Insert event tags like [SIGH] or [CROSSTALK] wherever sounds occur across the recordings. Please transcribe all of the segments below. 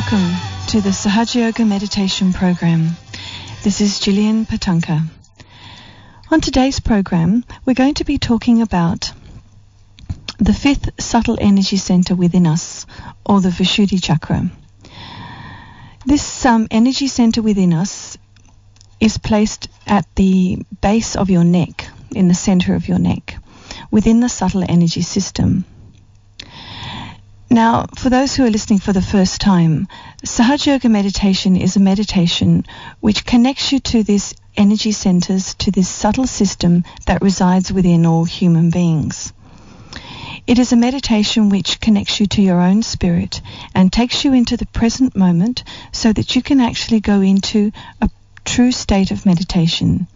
Welcome to the Sahaja Yoga Meditation Program. This is Gillian Patanka. On today's program, we're going to be talking about the fifth subtle energy center within us, or the Vishuddhi Chakra. This um, energy center within us is placed at the base of your neck, in the center of your neck, within the subtle energy system. Now, for those who are listening for the first time, Sahaja Yoga meditation is a meditation which connects you to these energy centers, to this subtle system that resides within all human beings. It is a meditation which connects you to your own spirit and takes you into the present moment so that you can actually go into a true state of meditation.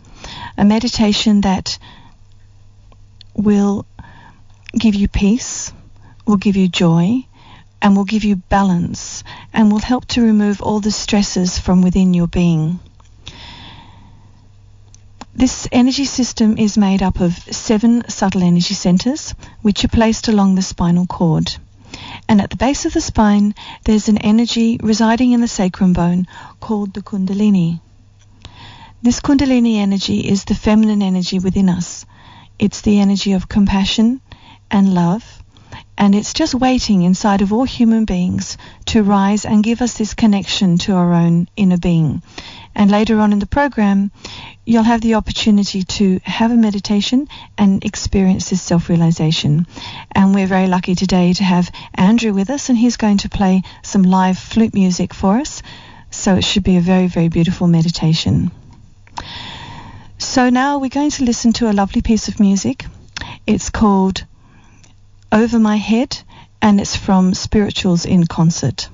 A meditation that will give you peace, will give you joy and will give you balance and will help to remove all the stresses from within your being. This energy system is made up of seven subtle energy centers, which are placed along the spinal cord. And at the base of the spine, there's an energy residing in the sacrum bone called the Kundalini. This Kundalini energy is the feminine energy within us. It's the energy of compassion and love and it's just waiting inside of all human beings to rise and give us this connection to our own inner being. And later on in the program, you'll have the opportunity to have a meditation and experience this self realization. And we're very lucky today to have Andrew with us, and he's going to play some live flute music for us. So it should be a very, very beautiful meditation. So now we're going to listen to a lovely piece of music. It's called over My Head, and it's from Spirituals in Concert.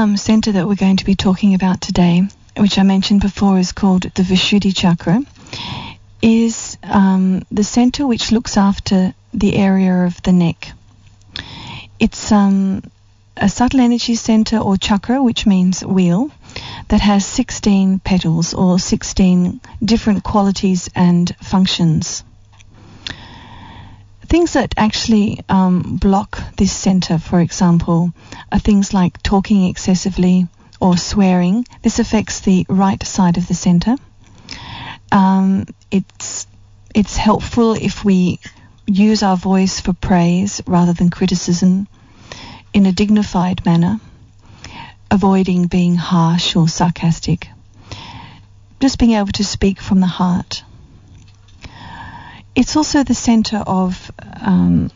Um, center that we're going to be talking about today, which I mentioned before is called the Vishuddhi Chakra, is um, the center which looks after the area of the neck. It's um, a subtle energy center or chakra, which means wheel, that has 16 petals or 16 different qualities and functions. Things that actually um, block this center, for example, are things like talking excessively or swearing. This affects the right side of the center. Um, it's it's helpful if we use our voice for praise rather than criticism in a dignified manner, avoiding being harsh or sarcastic. Just being able to speak from the heart. It's also the center of um,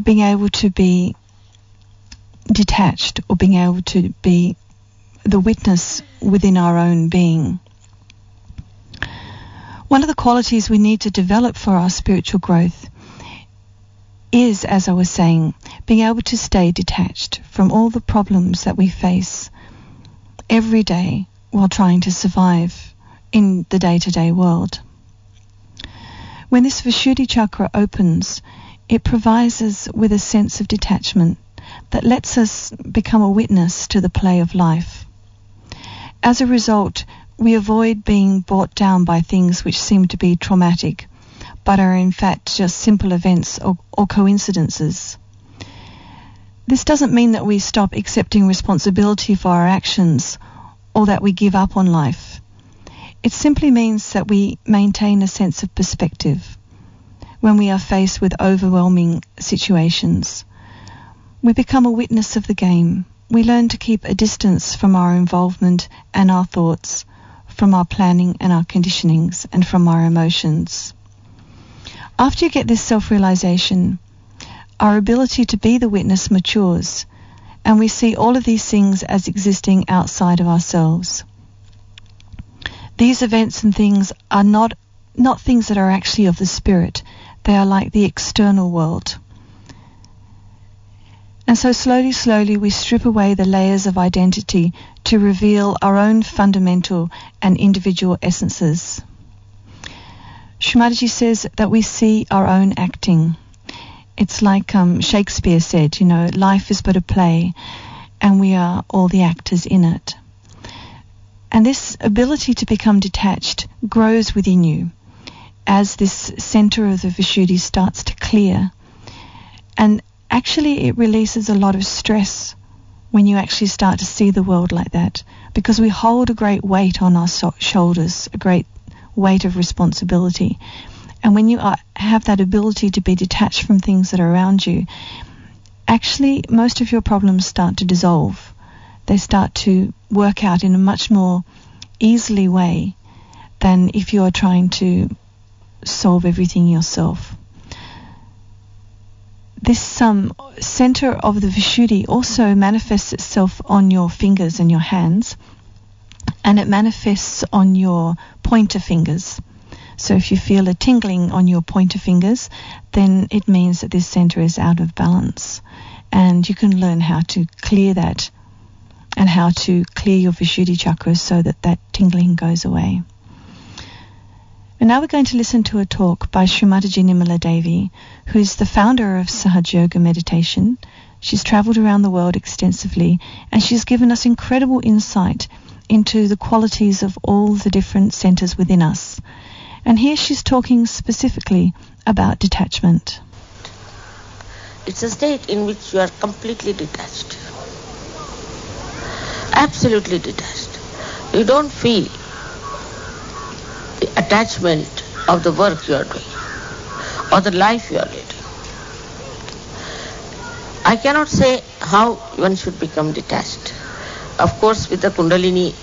being able to be detached or being able to be the witness within our own being. One of the qualities we need to develop for our spiritual growth is, as I was saying, being able to stay detached from all the problems that we face every day while trying to survive in the day to day world. When this Vishuddhi chakra opens, it provides us with a sense of detachment that lets us become a witness to the play of life. As a result, we avoid being brought down by things which seem to be traumatic, but are in fact just simple events or, or coincidences. This doesn't mean that we stop accepting responsibility for our actions or that we give up on life. It simply means that we maintain a sense of perspective when we are faced with overwhelming situations. We become a witness of the game. We learn to keep a distance from our involvement and our thoughts, from our planning and our conditionings, and from our emotions. After you get this self realization, our ability to be the witness matures, and we see all of these things as existing outside of ourselves. These events and things are not, not things that are actually of the spirit. They are like the external world. And so slowly, slowly we strip away the layers of identity to reveal our own fundamental and individual essences. Shri says that we see our own acting. It's like um, Shakespeare said, you know, life is but a play and we are all the actors in it. And this ability to become detached grows within you as this center of the Vishuddhi starts to clear. And actually, it releases a lot of stress when you actually start to see the world like that because we hold a great weight on our so- shoulders, a great weight of responsibility. And when you are, have that ability to be detached from things that are around you, actually, most of your problems start to dissolve they start to work out in a much more easily way than if you are trying to solve everything yourself. This um, center of the Vishuddhi also manifests itself on your fingers and your hands, and it manifests on your pointer fingers. So if you feel a tingling on your pointer fingers, then it means that this center is out of balance. And you can learn how to clear that and how to clear your Vishuddhi chakras so that that tingling goes away. And now we're going to listen to a talk by Sri Mataji Nirmala Devi, who is the founder of Sahaj Yoga Meditation. She's travelled around the world extensively and she's given us incredible insight into the qualities of all the different centres within us. And here she's talking specifically about detachment. It's a state in which you are completely detached absolutely detached. You don't feel the attachment of the work you are doing or the life you are leading. I cannot say how one should become detached. Of course, with the Kundalini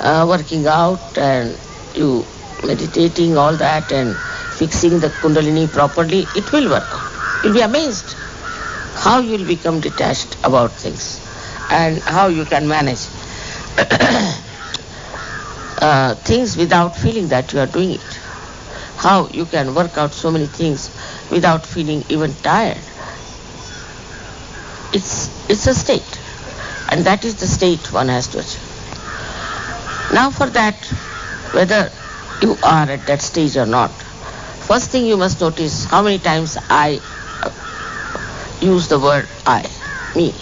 uh, working out and you meditating, all that, and fixing the Kundalini properly, it will work out. You'll be amazed how you'll become detached about things and how you can manage [COUGHS] uh, things without feeling that you are doing it. How you can work out so many things without feeling even tired. It's, it's a state. And that is the state one has to achieve. Now for that, whether you are at that stage or not, first thing you must notice how many times I use the word I, me.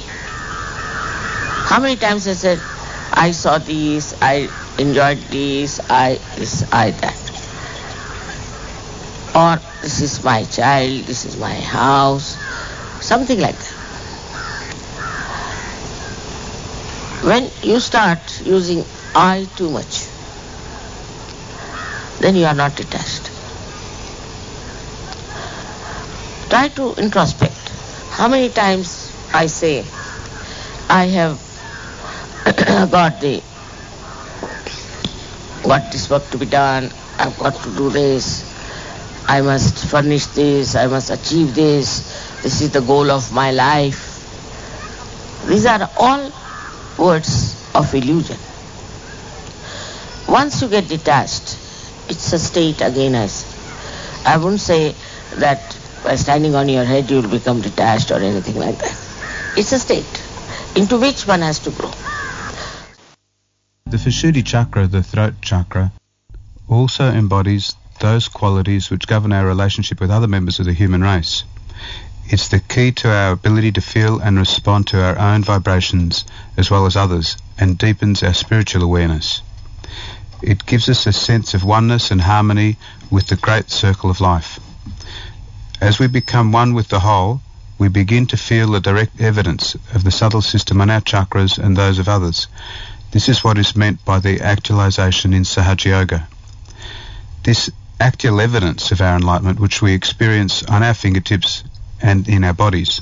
How many times I said, I saw these, I enjoyed these, I this, I that. Or this is my child, this is my house, something like that. When you start using I too much, then you are not detached. Try to introspect. How many times I say, I have got the got this work to be done, I've got to do this, I must furnish this, I must achieve this, this is the goal of my life. These are all words of illusion. Once you get detached, it's a state again as I wouldn't say that by standing on your head you'll become detached or anything like that. It's a state into which one has to grow. The Vishuddhi chakra, the throat chakra, also embodies those qualities which govern our relationship with other members of the human race. It's the key to our ability to feel and respond to our own vibrations as well as others and deepens our spiritual awareness. It gives us a sense of oneness and harmony with the great circle of life. As we become one with the whole, we begin to feel the direct evidence of the subtle system on our chakras and those of others. This is what is meant by the actualization in Sahaja Yoga. This actual evidence of our enlightenment, which we experience on our fingertips and in our bodies.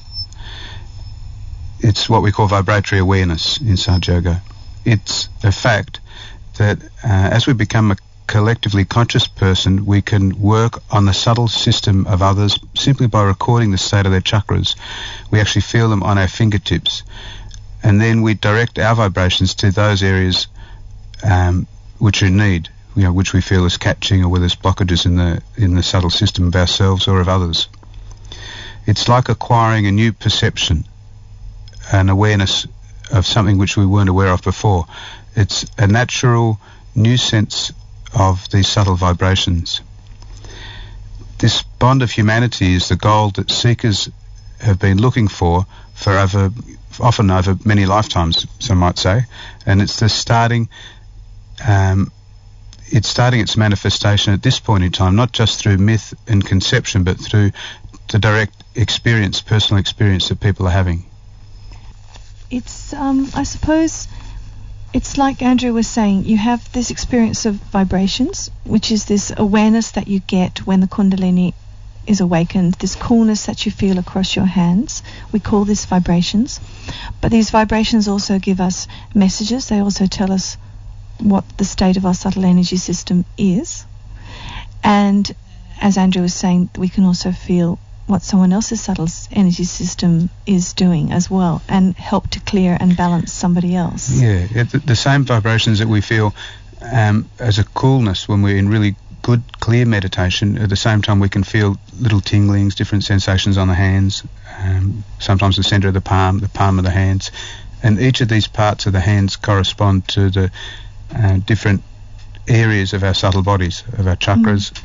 It's what we call vibratory awareness in Sahaja Yoga. It's a fact that uh, as we become a collectively conscious person, we can work on the subtle system of others simply by recording the state of their chakras. We actually feel them on our fingertips. And then we direct our vibrations to those areas um, which are in need, you know, which we feel is catching or where there's blockages in the in the subtle system of ourselves or of others. It's like acquiring a new perception, an awareness of something which we weren't aware of before. It's a natural new sense of these subtle vibrations. This bond of humanity is the goal that seekers have been looking for for over, often over many lifetimes, some might say, and it's the starting. Um, it's starting its manifestation at this point in time, not just through myth and conception, but through the direct experience, personal experience that people are having. It's, um, I suppose, it's like Andrew was saying, you have this experience of vibrations, which is this awareness that you get when the Kundalini is awakened, this coolness that you feel across your hands. We call this vibrations. But these vibrations also give us messages, they also tell us what the state of our subtle energy system is. And as Andrew was saying, we can also feel what someone else's subtle energy system is doing as well and help to clear and balance somebody else. Yeah, the, the same vibrations that we feel um, as a coolness when we're in really good, clear meditation. At the same time, we can feel little tinglings, different sensations on the hands, um, sometimes the center of the palm, the palm of the hands. And each of these parts of the hands correspond to the uh, different areas of our subtle bodies, of our chakras. Mm.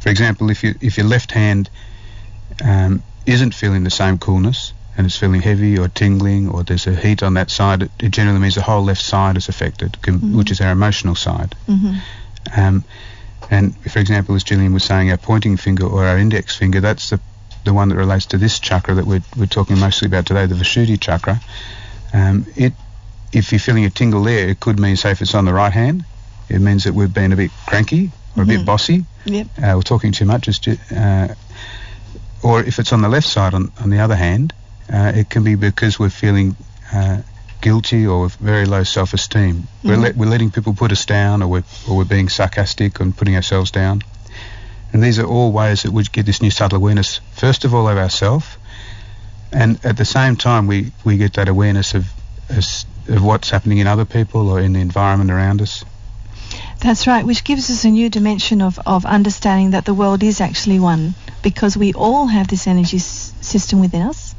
For example, if, you, if your left hand um, isn't feeling the same coolness and it's feeling heavy or tingling or there's a heat on that side, it, it generally means the whole left side is affected, mm-hmm. which is our emotional side. Mm-hmm. Um, and for example, as Gillian was saying, our pointing finger or our index finger, that's the, the one that relates to this chakra that we're, we're talking mostly about today, the Vishuddhi chakra. Um, it, if you're feeling a tingle there, it could mean, say, if it's on the right hand, it means that we've been a bit cranky or a mm-hmm. bit bossy. Yep. Uh, we're talking too much. Uh, or if it's on the left side, on, on the other hand, uh, it can be because we're feeling uh, guilty or with very low self-esteem. Mm-hmm. We're, we're letting people put us down, or we're, or we're being sarcastic and putting ourselves down. And these are all ways that we get this new subtle awareness, first of all, of ourselves, and at the same time, we, we get that awareness of, of what's happening in other people or in the environment around us. That's right, which gives us a new dimension of, of understanding that the world is actually one because we all have this energy s- system within us.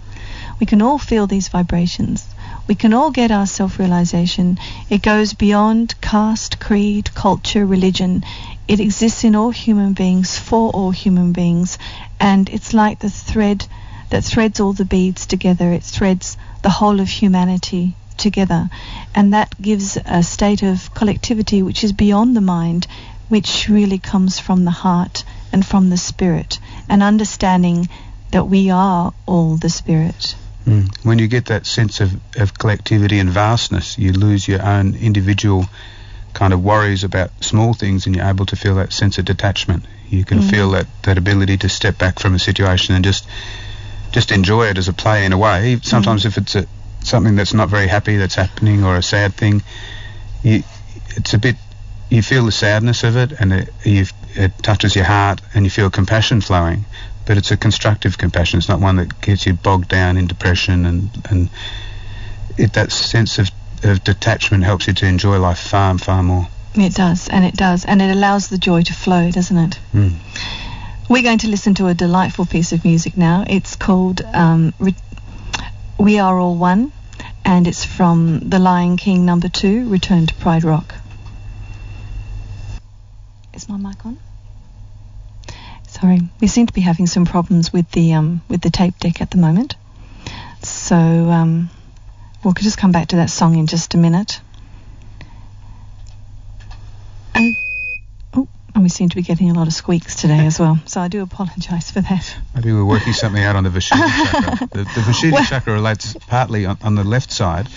We can all feel these vibrations. We can all get our self realization. It goes beyond caste, creed, culture, religion. It exists in all human beings, for all human beings. And it's like the thread that threads all the beads together. It threads the whole of humanity together, and that gives a state of collectivity which is beyond the mind, which really comes from the heart and from the spirit, and understanding that we are all the spirit. Mm. When you get that sense of, of collectivity and vastness, you lose your own individual kind of worries about small things and you're able to feel that sense of detachment. You can Mm. feel that, that ability to step back from a situation and just just enjoy it as a play in a way. Sometimes if it's a, something that's not very happy that's happening or a sad thing, you, it's a bit you feel the sadness of it and it, it touches your heart and you feel compassion flowing. But it's a constructive compassion. It's not one that gets you bogged down in depression and and it, that sense of, of detachment helps you to enjoy life far far more. It does, and it does, and it allows the joy to flow, doesn't it? Mm. We're going to listen to a delightful piece of music now. It's called um, Re- We Are All One, and it's from The Lion King number two, Return to Pride Rock. Is my mic on? Sorry, we seem to be having some problems with the um, with the tape deck at the moment. So um, we'll just come back to that song in just a minute. And oh, and we seem to be getting a lot of squeaks today as well. So I do apologise for that. Maybe we're working something out on the Vishuddhi [LAUGHS] chakra. The, the Well- chakra relates partly on, on the left side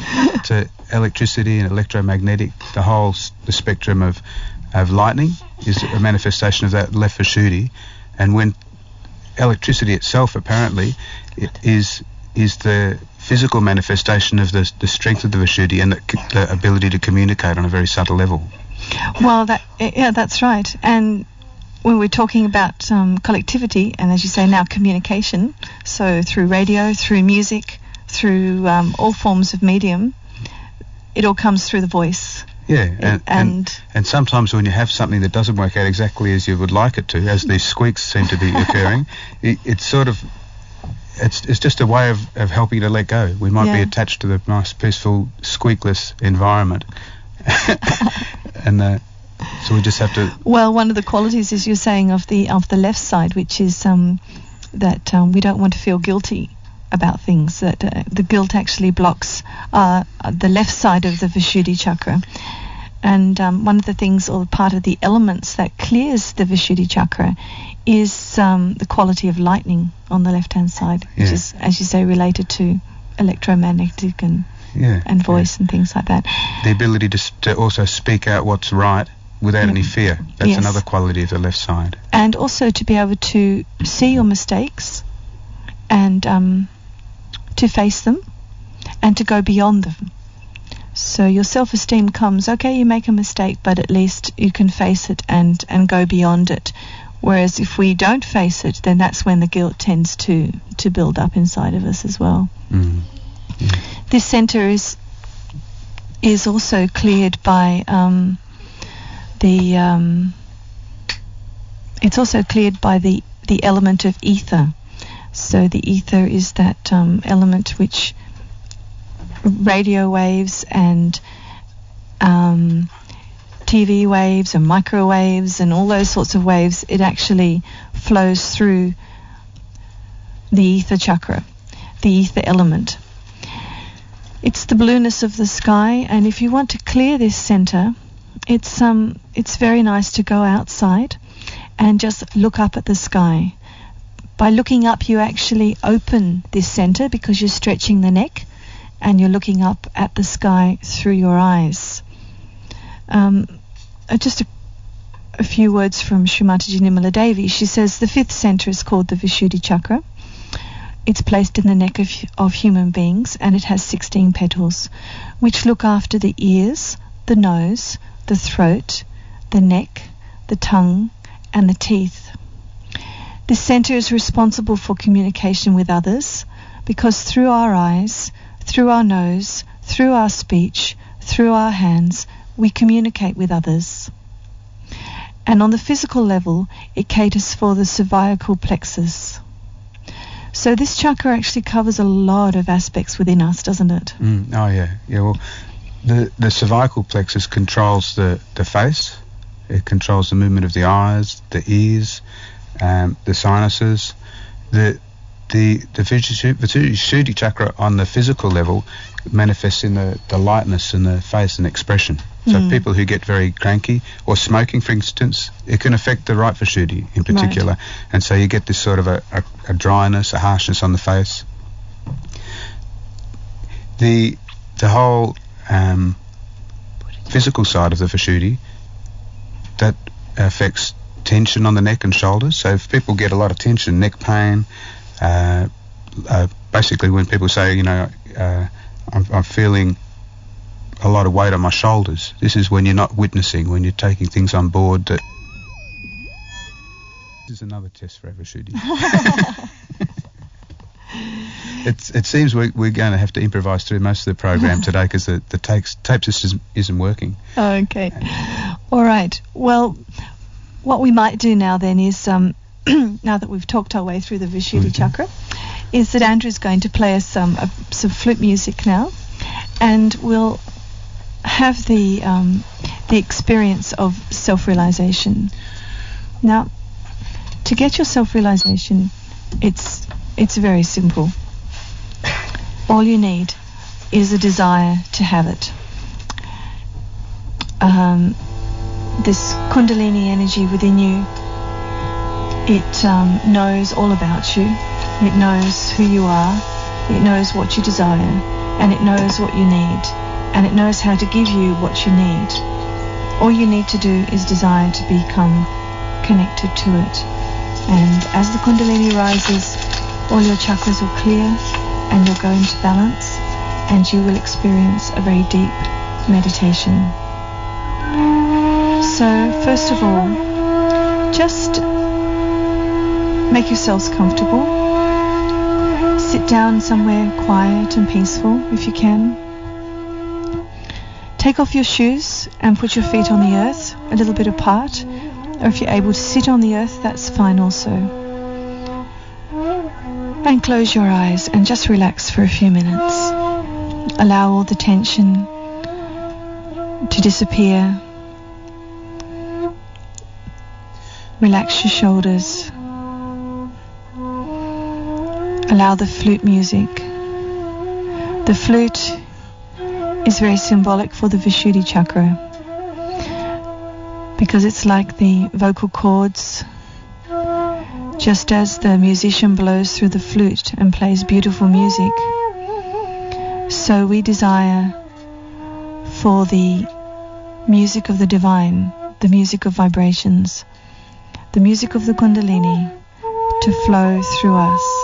to electricity and electromagnetic. The whole s- the spectrum of of lightning is a manifestation of that left Vishuddhi, and when electricity itself apparently i- is is the physical manifestation of the, the strength of the Vishuddhi and the, the ability to communicate on a very subtle level. Well, that yeah, that's right. And when we're talking about um, collectivity, and as you say now, communication, so through radio, through music, through um, all forms of medium, it all comes through the voice. Yeah, and, and and and sometimes when you have something that doesn't work out exactly as you would like it to, as these squeaks seem to be [LAUGHS] occurring, it, it's sort of it's it's just a way of, of helping you to let go. We might be attached to the nice, peaceful, squeakless environment, [LAUGHS] and uh, so we just have to. Well, one of the qualities, as you're saying, of the of the left side, which is um, that um, we don't want to feel guilty about things. That uh, the guilt actually blocks uh, the left side of the Vishuddhi chakra. And um, one of the things, or part of the elements that clears the Vishuddhi chakra, is um, the quality of lightning on the left-hand side, which is, as you say, related to electromagnetic and, Yeah, and voice and things like that. The ability to, to also speak out what's right without Yeah. any fear. That's Yes. another quality of the left side. and also to be able to see your mistakes and um, to face them and to go beyond them. So your self-esteem comes, okay, you make a mistake, but at least you can face it and, and go beyond it. Whereas if we don't face it, then that's when the guilt tends to, to build up inside of us as well. Mm. This center is is also cleared by um, the. Um, it's also cleared by the the element of ether. So the ether is that um, element which radio waves and um, TV waves and microwaves and all those sorts of waves. It actually flows through the ether chakra, the ether element. It's the blueness of the sky, and if you want to clear this center, it's um it's very nice to go outside and just look up at the sky. By looking up, you actually open this center because you're stretching the neck, and you're looking up at the sky through your eyes. Um, uh, just a, a few words from Shri Mataji Nirmala Devi. She says the fifth center is called the Vishuddhi chakra. It's placed in the neck of, of human beings and it has 16 petals, which look after the ears, the nose, the throat, the neck, the tongue, and the teeth. This center is responsible for communication with others because through our eyes, through our nose, through our speech, through our hands, we communicate with others. And on the physical level, it caters for the cervical plexus. So this chakra actually covers a lot of aspects within us, doesn't it? Mm, oh yeah, yeah. Well, the the cervical plexus controls the the face. It controls the movement of the eyes, the ears, um, the sinuses. The the the Vishuddhi chakra on the physical level manifests in the, the lightness in the face and expression. So Mm. people who get very cranky or smoking, for instance, it can affect the right Vishuddhi in particular. And so you get this sort of a, a, a dryness, a harshness on the face. The the whole um, physical side of the Vishuddhi that affects tension on the neck and shoulders. So if people get a lot of tension, neck pain, uh, uh, basically when people say, you know, uh, I'm, I'm feeling a lot of weight on my shoulders, this is when you're not witnessing, when you're taking things on board that. This is another test for a Vishuddhi. [LAUGHS] it's, it seems we, we're going to have to improvise through most of the program [LAUGHS] today because the, the takes, tape system isn't working. Okay. All right. Well, what we might do now then is, um, [CLEARS THROAT] now that we've talked our way through the Vishuddhi Mhm. chakra, is that Andrew's going to play us some uh, some flute music now, and we'll have the um, the experience of self-realization. Now, to get your self-realization, it's it's very simple. All you need is a desire to have it. Um, this Kundalini energy within you, it um, knows all about you. It knows who you are. It knows what you desire. And it knows what you need. And it knows how to give you what you need. All you need to do is desire to become connected to it. And as the Kundalini rises, all your chakras will clear and you'll go into balance and you will experience a very deep meditation. So, first of all, just make yourselves comfortable. Sit down somewhere quiet and peaceful if you can. Take off your shoes and put your feet on the earth a little bit apart. Or if you're able to sit on the earth, that's fine also. And close your eyes and just relax for a few minutes. Allow all the tension to disappear. Relax your shoulders. Allow the flute music. The flute is very symbolic for the Vishuddhi chakra because it's like the vocal cords. Just as the musician blows through the flute and plays beautiful music, so we desire for the music of the divine, the music of vibrations, the music of the Kundalini to flow through us.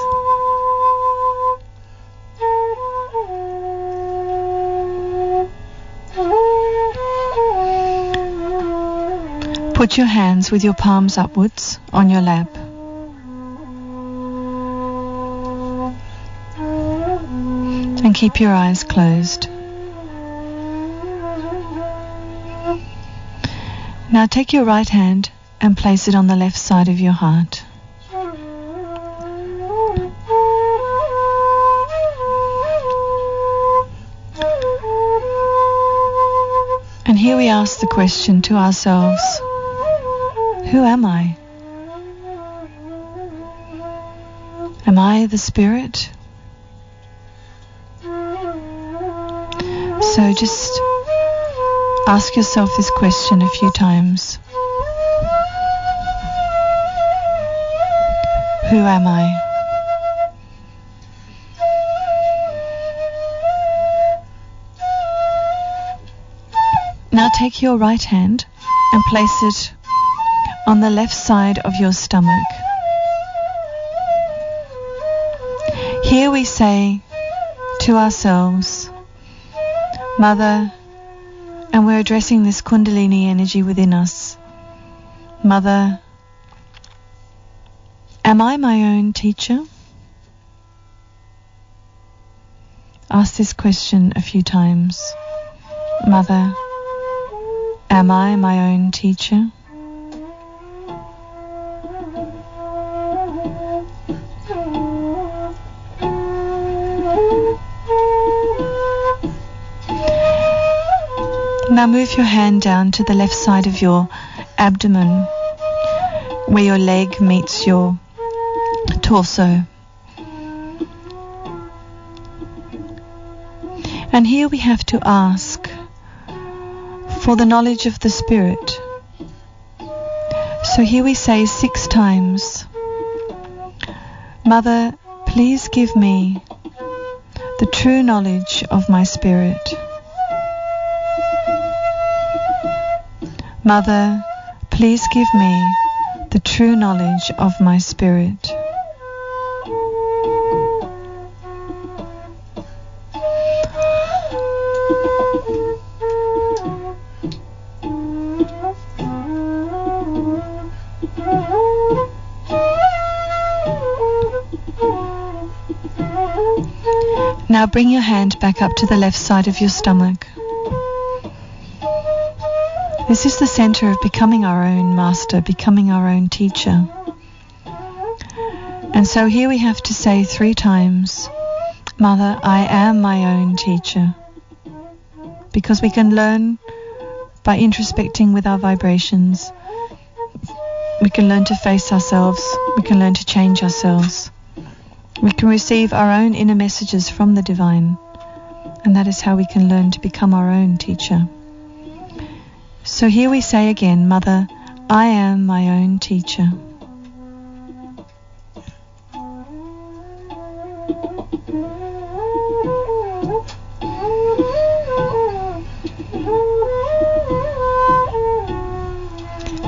Put your hands with your palms upwards on your lap. And keep your eyes closed. Now take your right hand and place it on the left side of your heart. And here we ask the question to ourselves Who am I? Am I the spirit? So just ask yourself this question a few times. Who am I? Now take your right hand and place it on the left side of your stomach. Here we say to ourselves, Mother, and we're addressing this Kundalini energy within us. Mother, am I my own teacher? Ask this question a few times. Mother, am I my own teacher? Now move your hand down to the left side of your abdomen where your leg meets your torso. And here we have to ask for the knowledge of the Spirit. So here we say six times, Mother, please give me the true knowledge of my Spirit. Mother, please give me the true knowledge of my Spirit. Now bring your hand back up to the left side of your stomach. This is the center of becoming our own master, becoming our own teacher. And so here we have to say three times, Mother, I am my own teacher. Because we can learn by introspecting with our vibrations. We can learn to face ourselves. We can learn to change ourselves. We can receive our own inner messages from the divine. And that is how we can learn to become our own teacher. So here we say again, Mother, I am my own teacher.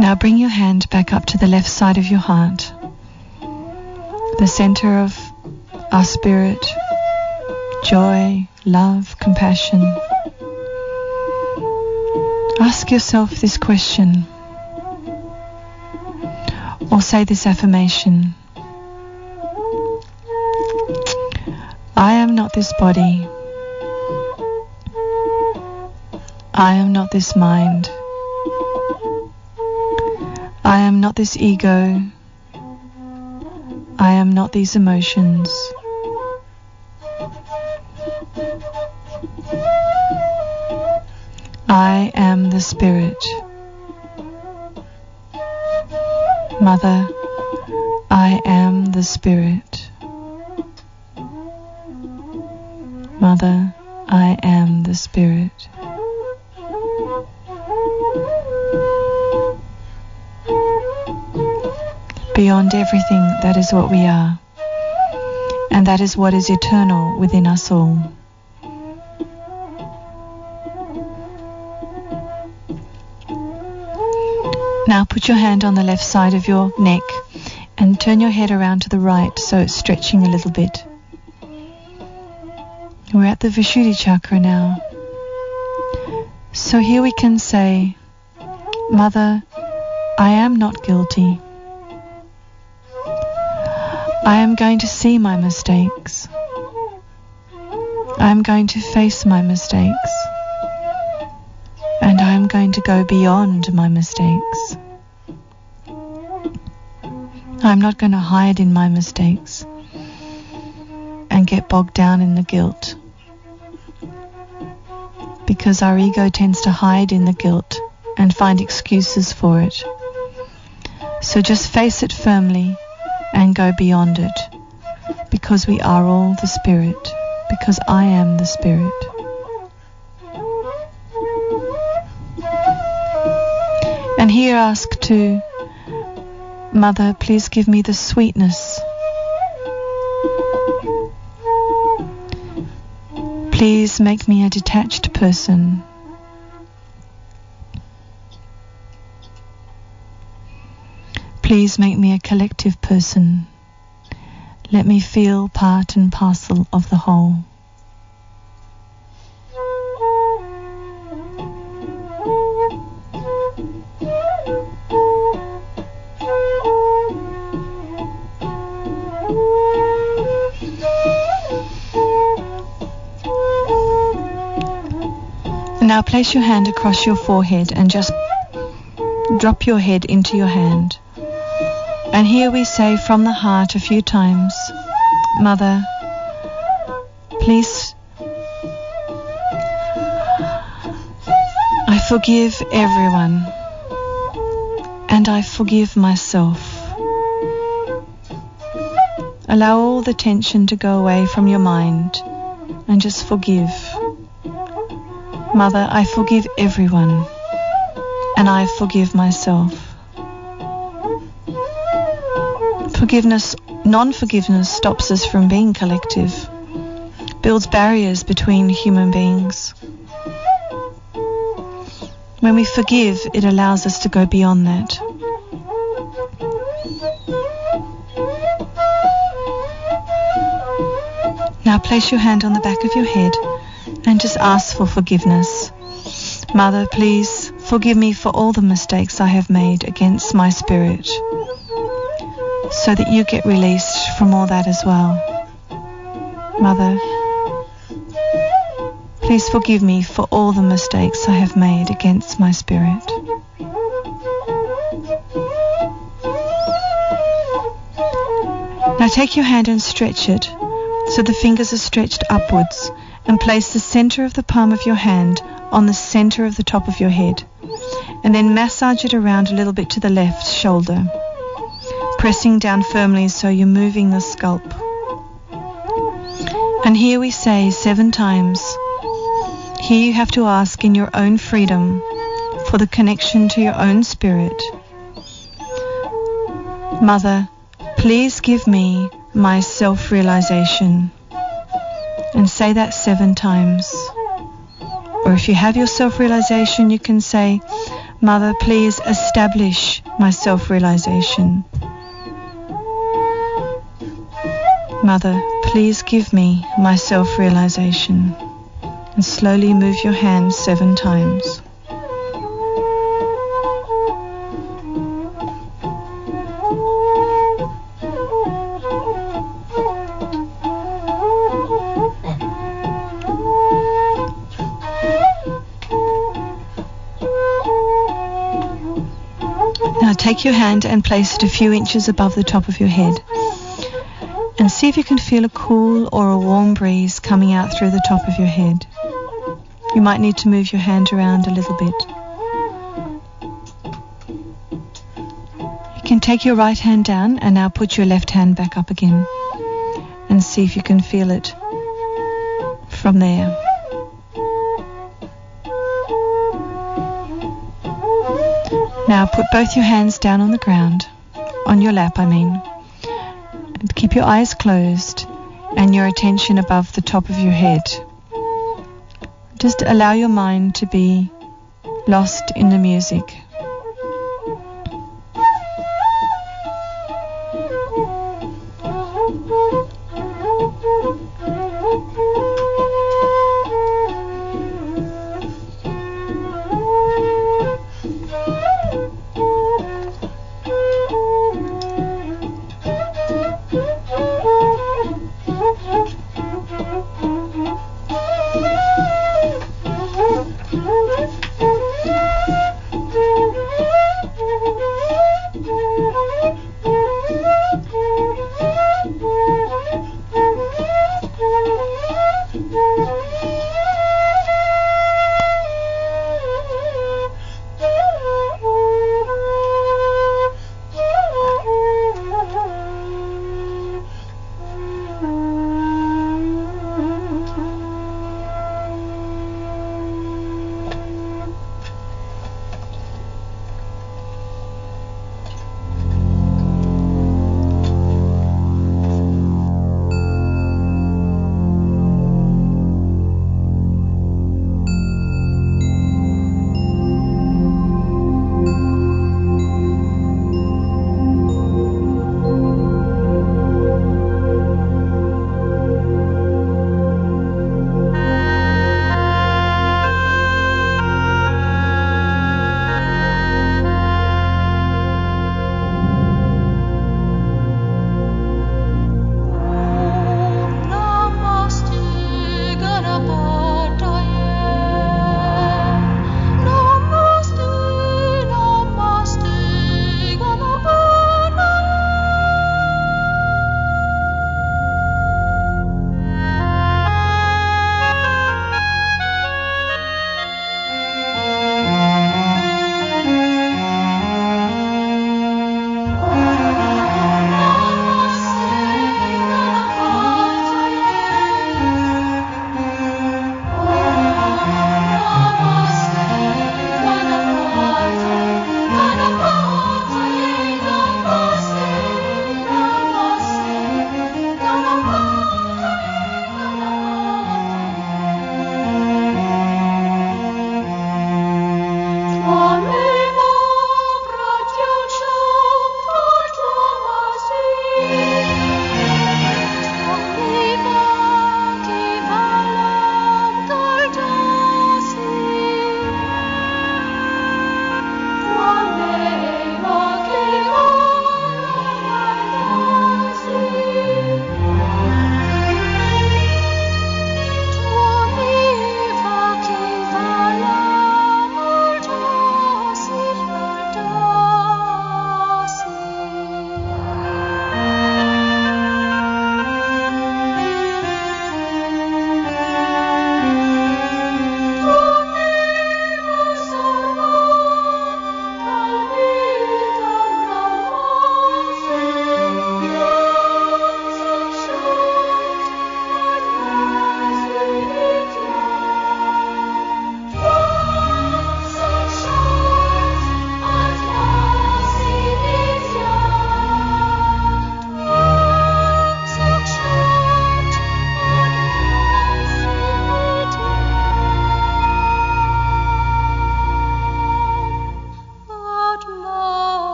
Now bring your hand back up to the left side of your heart, the center of our spirit, joy, love, compassion. Ask yourself this question or say this affirmation. I am not this body. I am not this mind. I am not this ego. I am not these emotions. Mother, I am the Spirit. Mother, I am the Spirit. Beyond everything, that is what we are. And that is what is eternal within us all. Now put your hand on the left side of your neck and turn your head around to the right so it's stretching a little bit. We're at the Vishuddhi chakra now. So here we can say, Mother, I am not guilty. I am going to see my mistakes. I am going to face my mistakes. And I am going to go beyond my mistakes. I'm not going to hide in my mistakes and get bogged down in the guilt. Because our ego tends to hide in the guilt and find excuses for it. So just face it firmly and go beyond it. Because we are all the Spirit. Because I am the Spirit. And here ask to Mother, please give me the sweetness. Please make me a detached person. Please make me a collective person. Let me feel part and parcel of the whole. Now place your hand across your forehead and just drop your head into your hand. And here we say from the heart a few times, Mother, please, I forgive everyone and I forgive myself. Allow all the tension to go away from your mind and just forgive Mother, I forgive everyone, and I forgive myself. Forgiveness, non-forgiveness stops us from being collective, builds barriers between human beings. When we forgive, it allows us to go beyond that. Now place your hand on the back of your head just ask for forgiveness. Mother, please forgive me for all the mistakes I have made against my spirit so that you get released from all that as well. Mother, please forgive me for all the mistakes I have made against my spirit. Now take your hand and stretch it so the fingers are stretched upwards and place the center of the palm of your hand on the center of the top of your head and then massage it around a little bit to the left shoulder, pressing down firmly so you're moving the scalp. And here we say seven times, here you have to ask in your own freedom for the connection to your own spirit. Mother, please give me my self-realization and say that seven times. Or if you have your self-realization, you can say, Mother, please establish my self-realization. Mother, please give me my self-realization. And slowly move your hands seven times. Take your hand and place it a few inches above the top of your head. And see if you can feel a cool or a warm breeze coming out through the top of your head. You might need to move your hand around a little bit. You can take your right hand down and now put your left hand back up again and see if you can feel it from there. Now put both your hands down on the ground, on your lap, I mean, and keep your eyes closed and your attention above the top of your head. Just allow your mind to be lost in the music.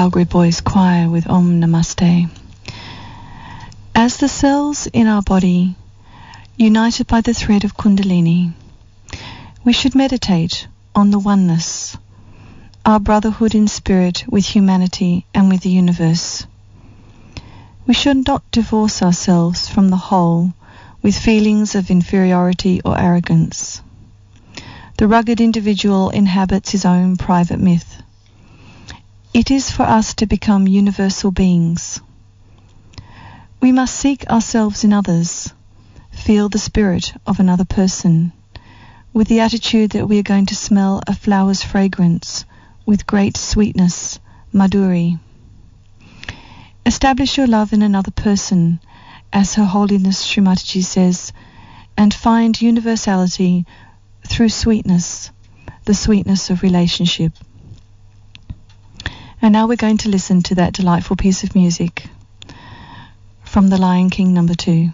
Calgary Boys Choir with Om Namaste. As the cells in our body, united by the thread of Kundalini, we should meditate on the oneness, our brotherhood in spirit with humanity and with the universe. We should not divorce ourselves from the whole with feelings of inferiority or arrogance. The rugged individual inhabits his own private myth. It is for us to become universal beings. We must seek ourselves in others, feel the spirit of another person, with the attitude that we are going to smell a flower's fragrance with great sweetness, madhuri. Establish your love in another person, as Her Holiness Sri Mataji says, and find universality through sweetness, the sweetness of relationship. And now we're going to listen to that delightful piece of music from The Lion King number two.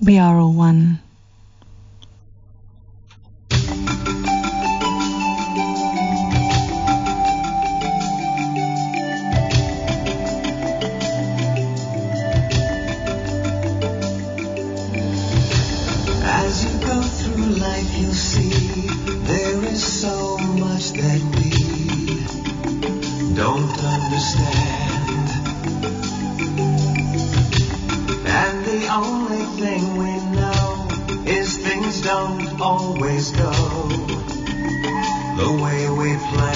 We are all one. Always go the way we planned.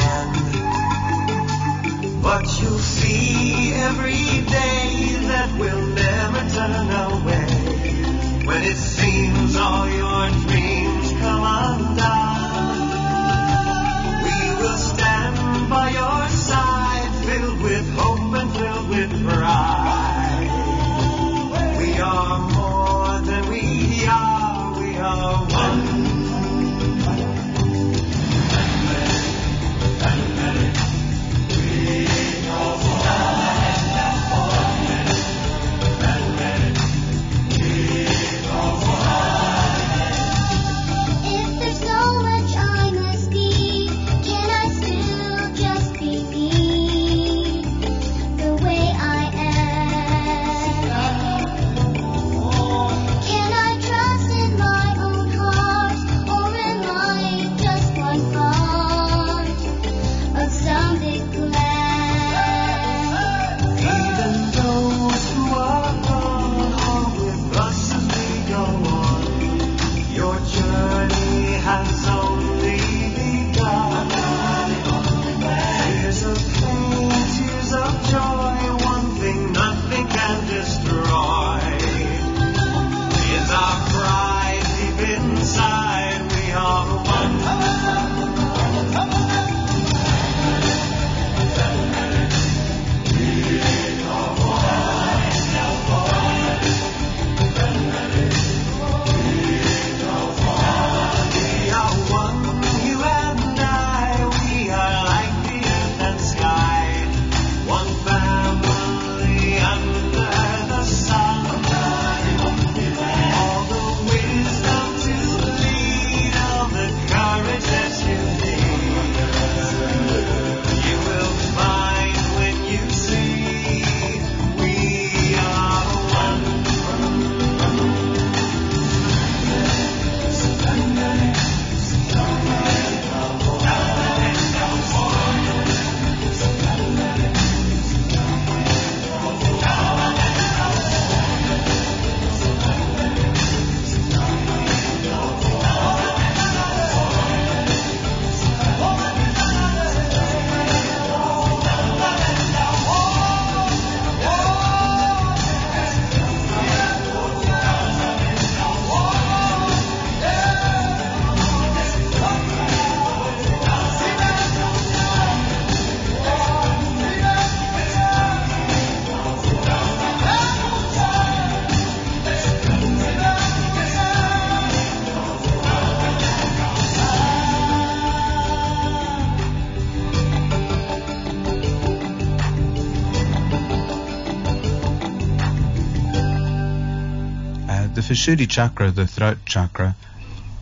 Vishuddhi chakra, the throat chakra,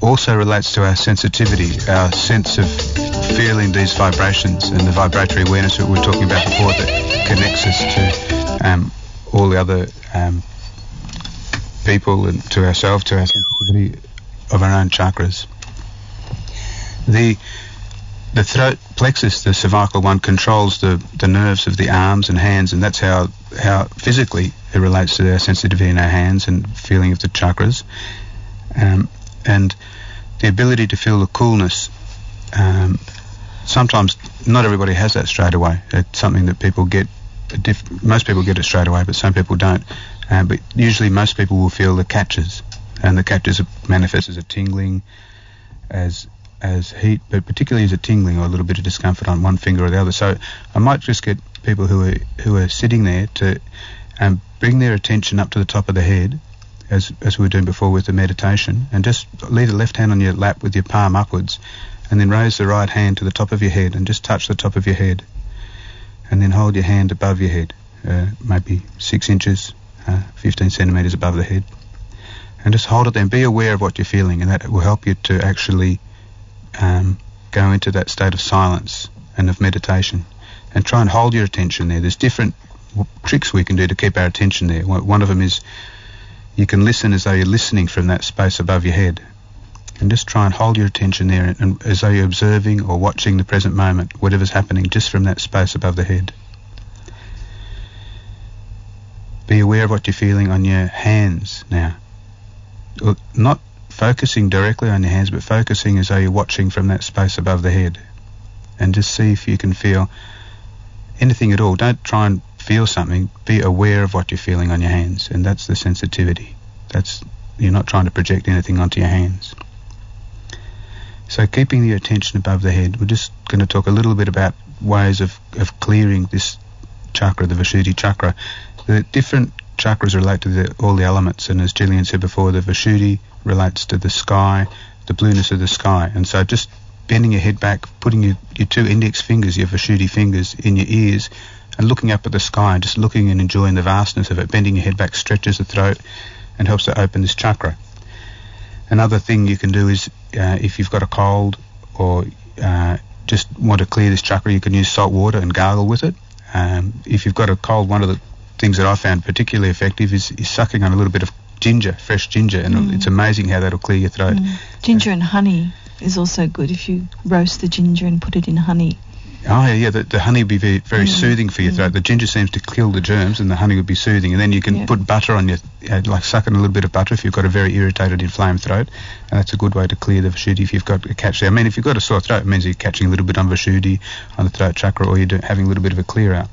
also relates to our sensitivity, our sense of feeling these vibrations and the vibratory awareness that we were talking about before that connects us to um, all the other um, people and to ourselves, to our sensitivity of our own chakras. The the throat plexus, the cervical one, controls the, the nerves of the arms and hands, and that's how how physically it relates to our sensitivity in our hands and feeling of the chakras. Um, and the ability to feel the coolness. Um, sometimes not everybody has that straight away. It's something that people get. Diff- most people get it straight away, but some people don't. Um, but usually, most people will feel the catches, and the catches manifest as a tingling, as as heat, but particularly as a tingling or a little bit of discomfort on one finger or the other. So I might just get people who are who are sitting there to um, bring their attention up to the top of the head, as as we were doing before with the meditation, and just leave the left hand on your lap with your palm upwards, and then raise the right hand to the top of your head and just touch the top of your head, and then hold your hand above your head, uh, maybe six inches, uh, 15 centimeters above the head, and just hold it there and be aware of what you're feeling, and that will help you to actually um, go into that state of silence and of meditation and try and hold your attention there. There's different w- tricks we can do to keep our attention there. One of them is you can listen as though you're listening from that space above your head and just try and hold your attention there and, and as though you're observing or watching the present moment, whatever's happening, just from that space above the head. Be aware of what you're feeling on your hands now. Not focusing directly on your hands, but focusing as though you're watching from that space above the head. And just see if you can feel anything at all. Don't try and feel something. Be aware of what you're feeling on your hands, and that's the sensitivity. That's you're not trying to project anything onto your hands. So keeping the attention above the head, we're just going to talk a little bit about ways of, of clearing this chakra, the Vishuddhi chakra. The different chakras relate to the, all the elements, and as Gillian said before, the Vishuddhi relates to the sky, the blueness of the sky. And so just bending your head back, putting your, your two index fingers, your Vishuddhi fingers, in your ears, and looking up at the sky, and just looking and enjoying the vastness of it. Bending your head back stretches the throat and helps to open this chakra. Another thing you can do is uh, if you've got a cold or uh, just want to clear this chakra, you can use salt water and gargle with it. Um, if you've got a cold, one of the things that I found particularly effective is, is sucking on a little bit of ginger, fresh ginger, and it's mm. amazing how that'll clear your throat. Mm. Ginger and honey is also good if you roast the ginger and put it in honey. Oh yeah, yeah. The, the honey would be very, very mm. soothing for your throat. The ginger seems to kill the germs, and the honey would be soothing. And then you can Yeah. put butter on your, uh, like suck on a little bit of butter if you've got a very irritated, inflamed throat, and that's a good way to clear the Vishuddhi if you've got a catch there. I mean, if you've got a sore throat, it means you're catching a little bit on Vishuddhi, on the throat chakra, or you're having a little bit of a clear out.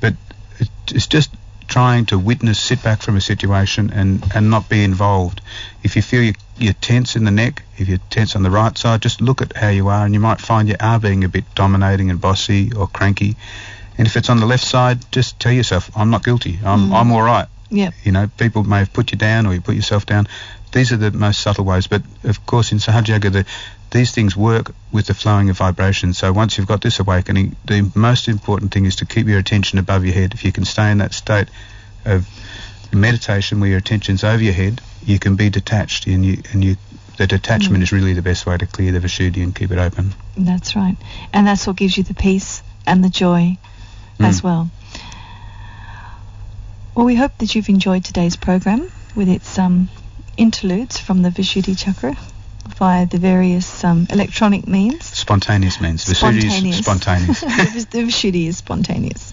But it, it's just trying to witness, sit back from a situation, and and not be involved. If you feel you, you're tense in the neck, if you're tense on the right side, just look at how you are, and you might find you are being a bit dominating and bossy or cranky. And if it's on the left side, just tell yourself, I'm not guilty. I'm mm. I'm all right. Yep. You know, people may have put you down or you put yourself down. These are the most subtle ways. But of course, in Sahaja Yoga, the, these things work with the flowing of vibration. So once you've got this awakening, the most important thing is to keep your attention above your head. If you can stay in that state of meditation where your attention's over your head, you can be detached, and you and you. The detachment is really the best way to clear the Vishuddhi and keep it open. That's right. And that's what gives you the peace and the joy as well. Well, we hope that you've enjoyed today's program with its um, interludes from the Vishuddhi chakra via the various um, electronic means. Spontaneous means Vishuddhi is spontaneous. [LAUGHS] the the Vishuddhi is spontaneous.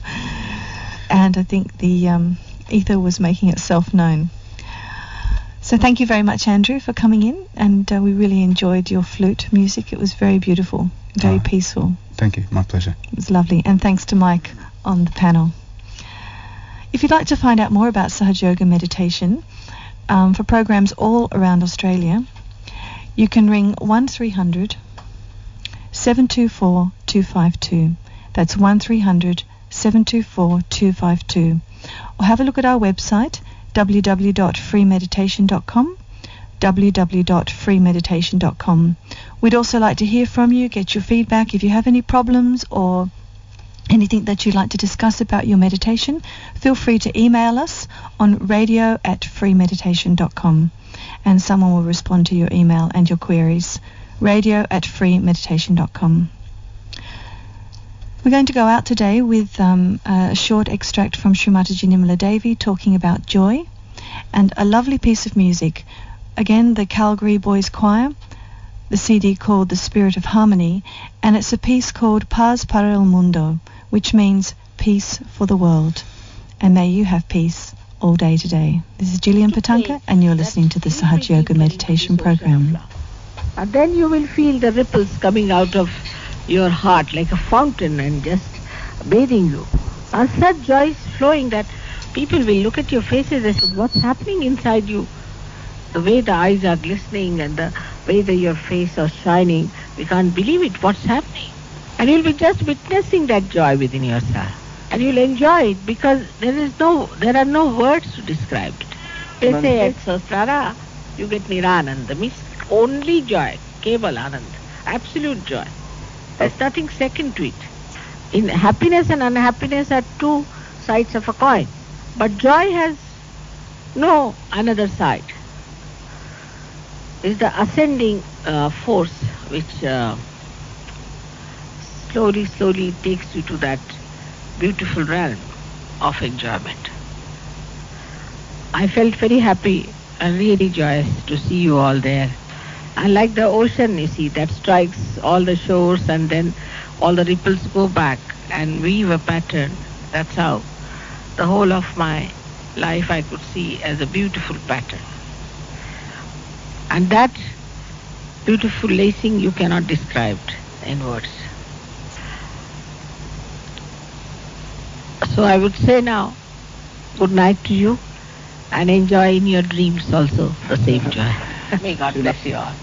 And I think the um, ether was making itself known. So thank you very much, Andrew, for coming in. And uh, we really enjoyed your flute music. It was very beautiful, very Oh. peaceful. Thank you. My pleasure. It was lovely. And thanks to Mike on the panel. If you'd like to find out more about Sahaja Yoga meditation um, for programs all around Australia, you can ring 1300 724 252. That's 1300 724 252. Or have a look at our website www.freemeditation.com www.freemeditation.com. We'd also like to hear from you, get your feedback if you have any problems or anything that you'd like to discuss about your meditation. Feel free to email us on radio at freemeditation.com and someone will respond to your email and your queries. Radio at freemeditation.com. We're going to go out today with um, a short extract from Shri Mataji Nirmala Devi talking about joy and a lovely piece of music. Again, the Calgary Boys Choir, the CD called The Spirit of Harmony, and it's a piece called Paz para el Mundo, which means peace for the world. And may you have peace all day today. This is Gillian Patanka, and you're listening to the Sahaja Yoga Meditation Program. And then you will feel the ripples coming out of your heart like a fountain and just bathing you. And such joy is flowing that people will look at your faces and say, what's happening inside you? The way the eyes are glistening and the way that your face is shining, we can't believe it, what's happening? And you'll be just witnessing that joy within yourself. And you'll enjoy it because there is no there are no words to describe it. They say at Sahasrara, you get Nirananda, means only joy, Keval Anand, absolute joy. There's nothing second to it. In happiness and unhappiness are two sides of a coin. But joy has no another side. It's the ascending uh, force which uh, slowly, slowly it takes you to that beautiful realm of enjoyment. I felt very happy and really joyous to see you all there. And like the ocean, you see, that strikes all the shores and then all the ripples go back and weave a pattern. That's how the whole of my life I could see as a beautiful pattern. And that beautiful lacing you cannot describe in words. So I would say now, good night to you and enjoy in your dreams also the same joy. May God bless you all.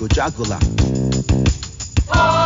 Marco Jagular. Oh!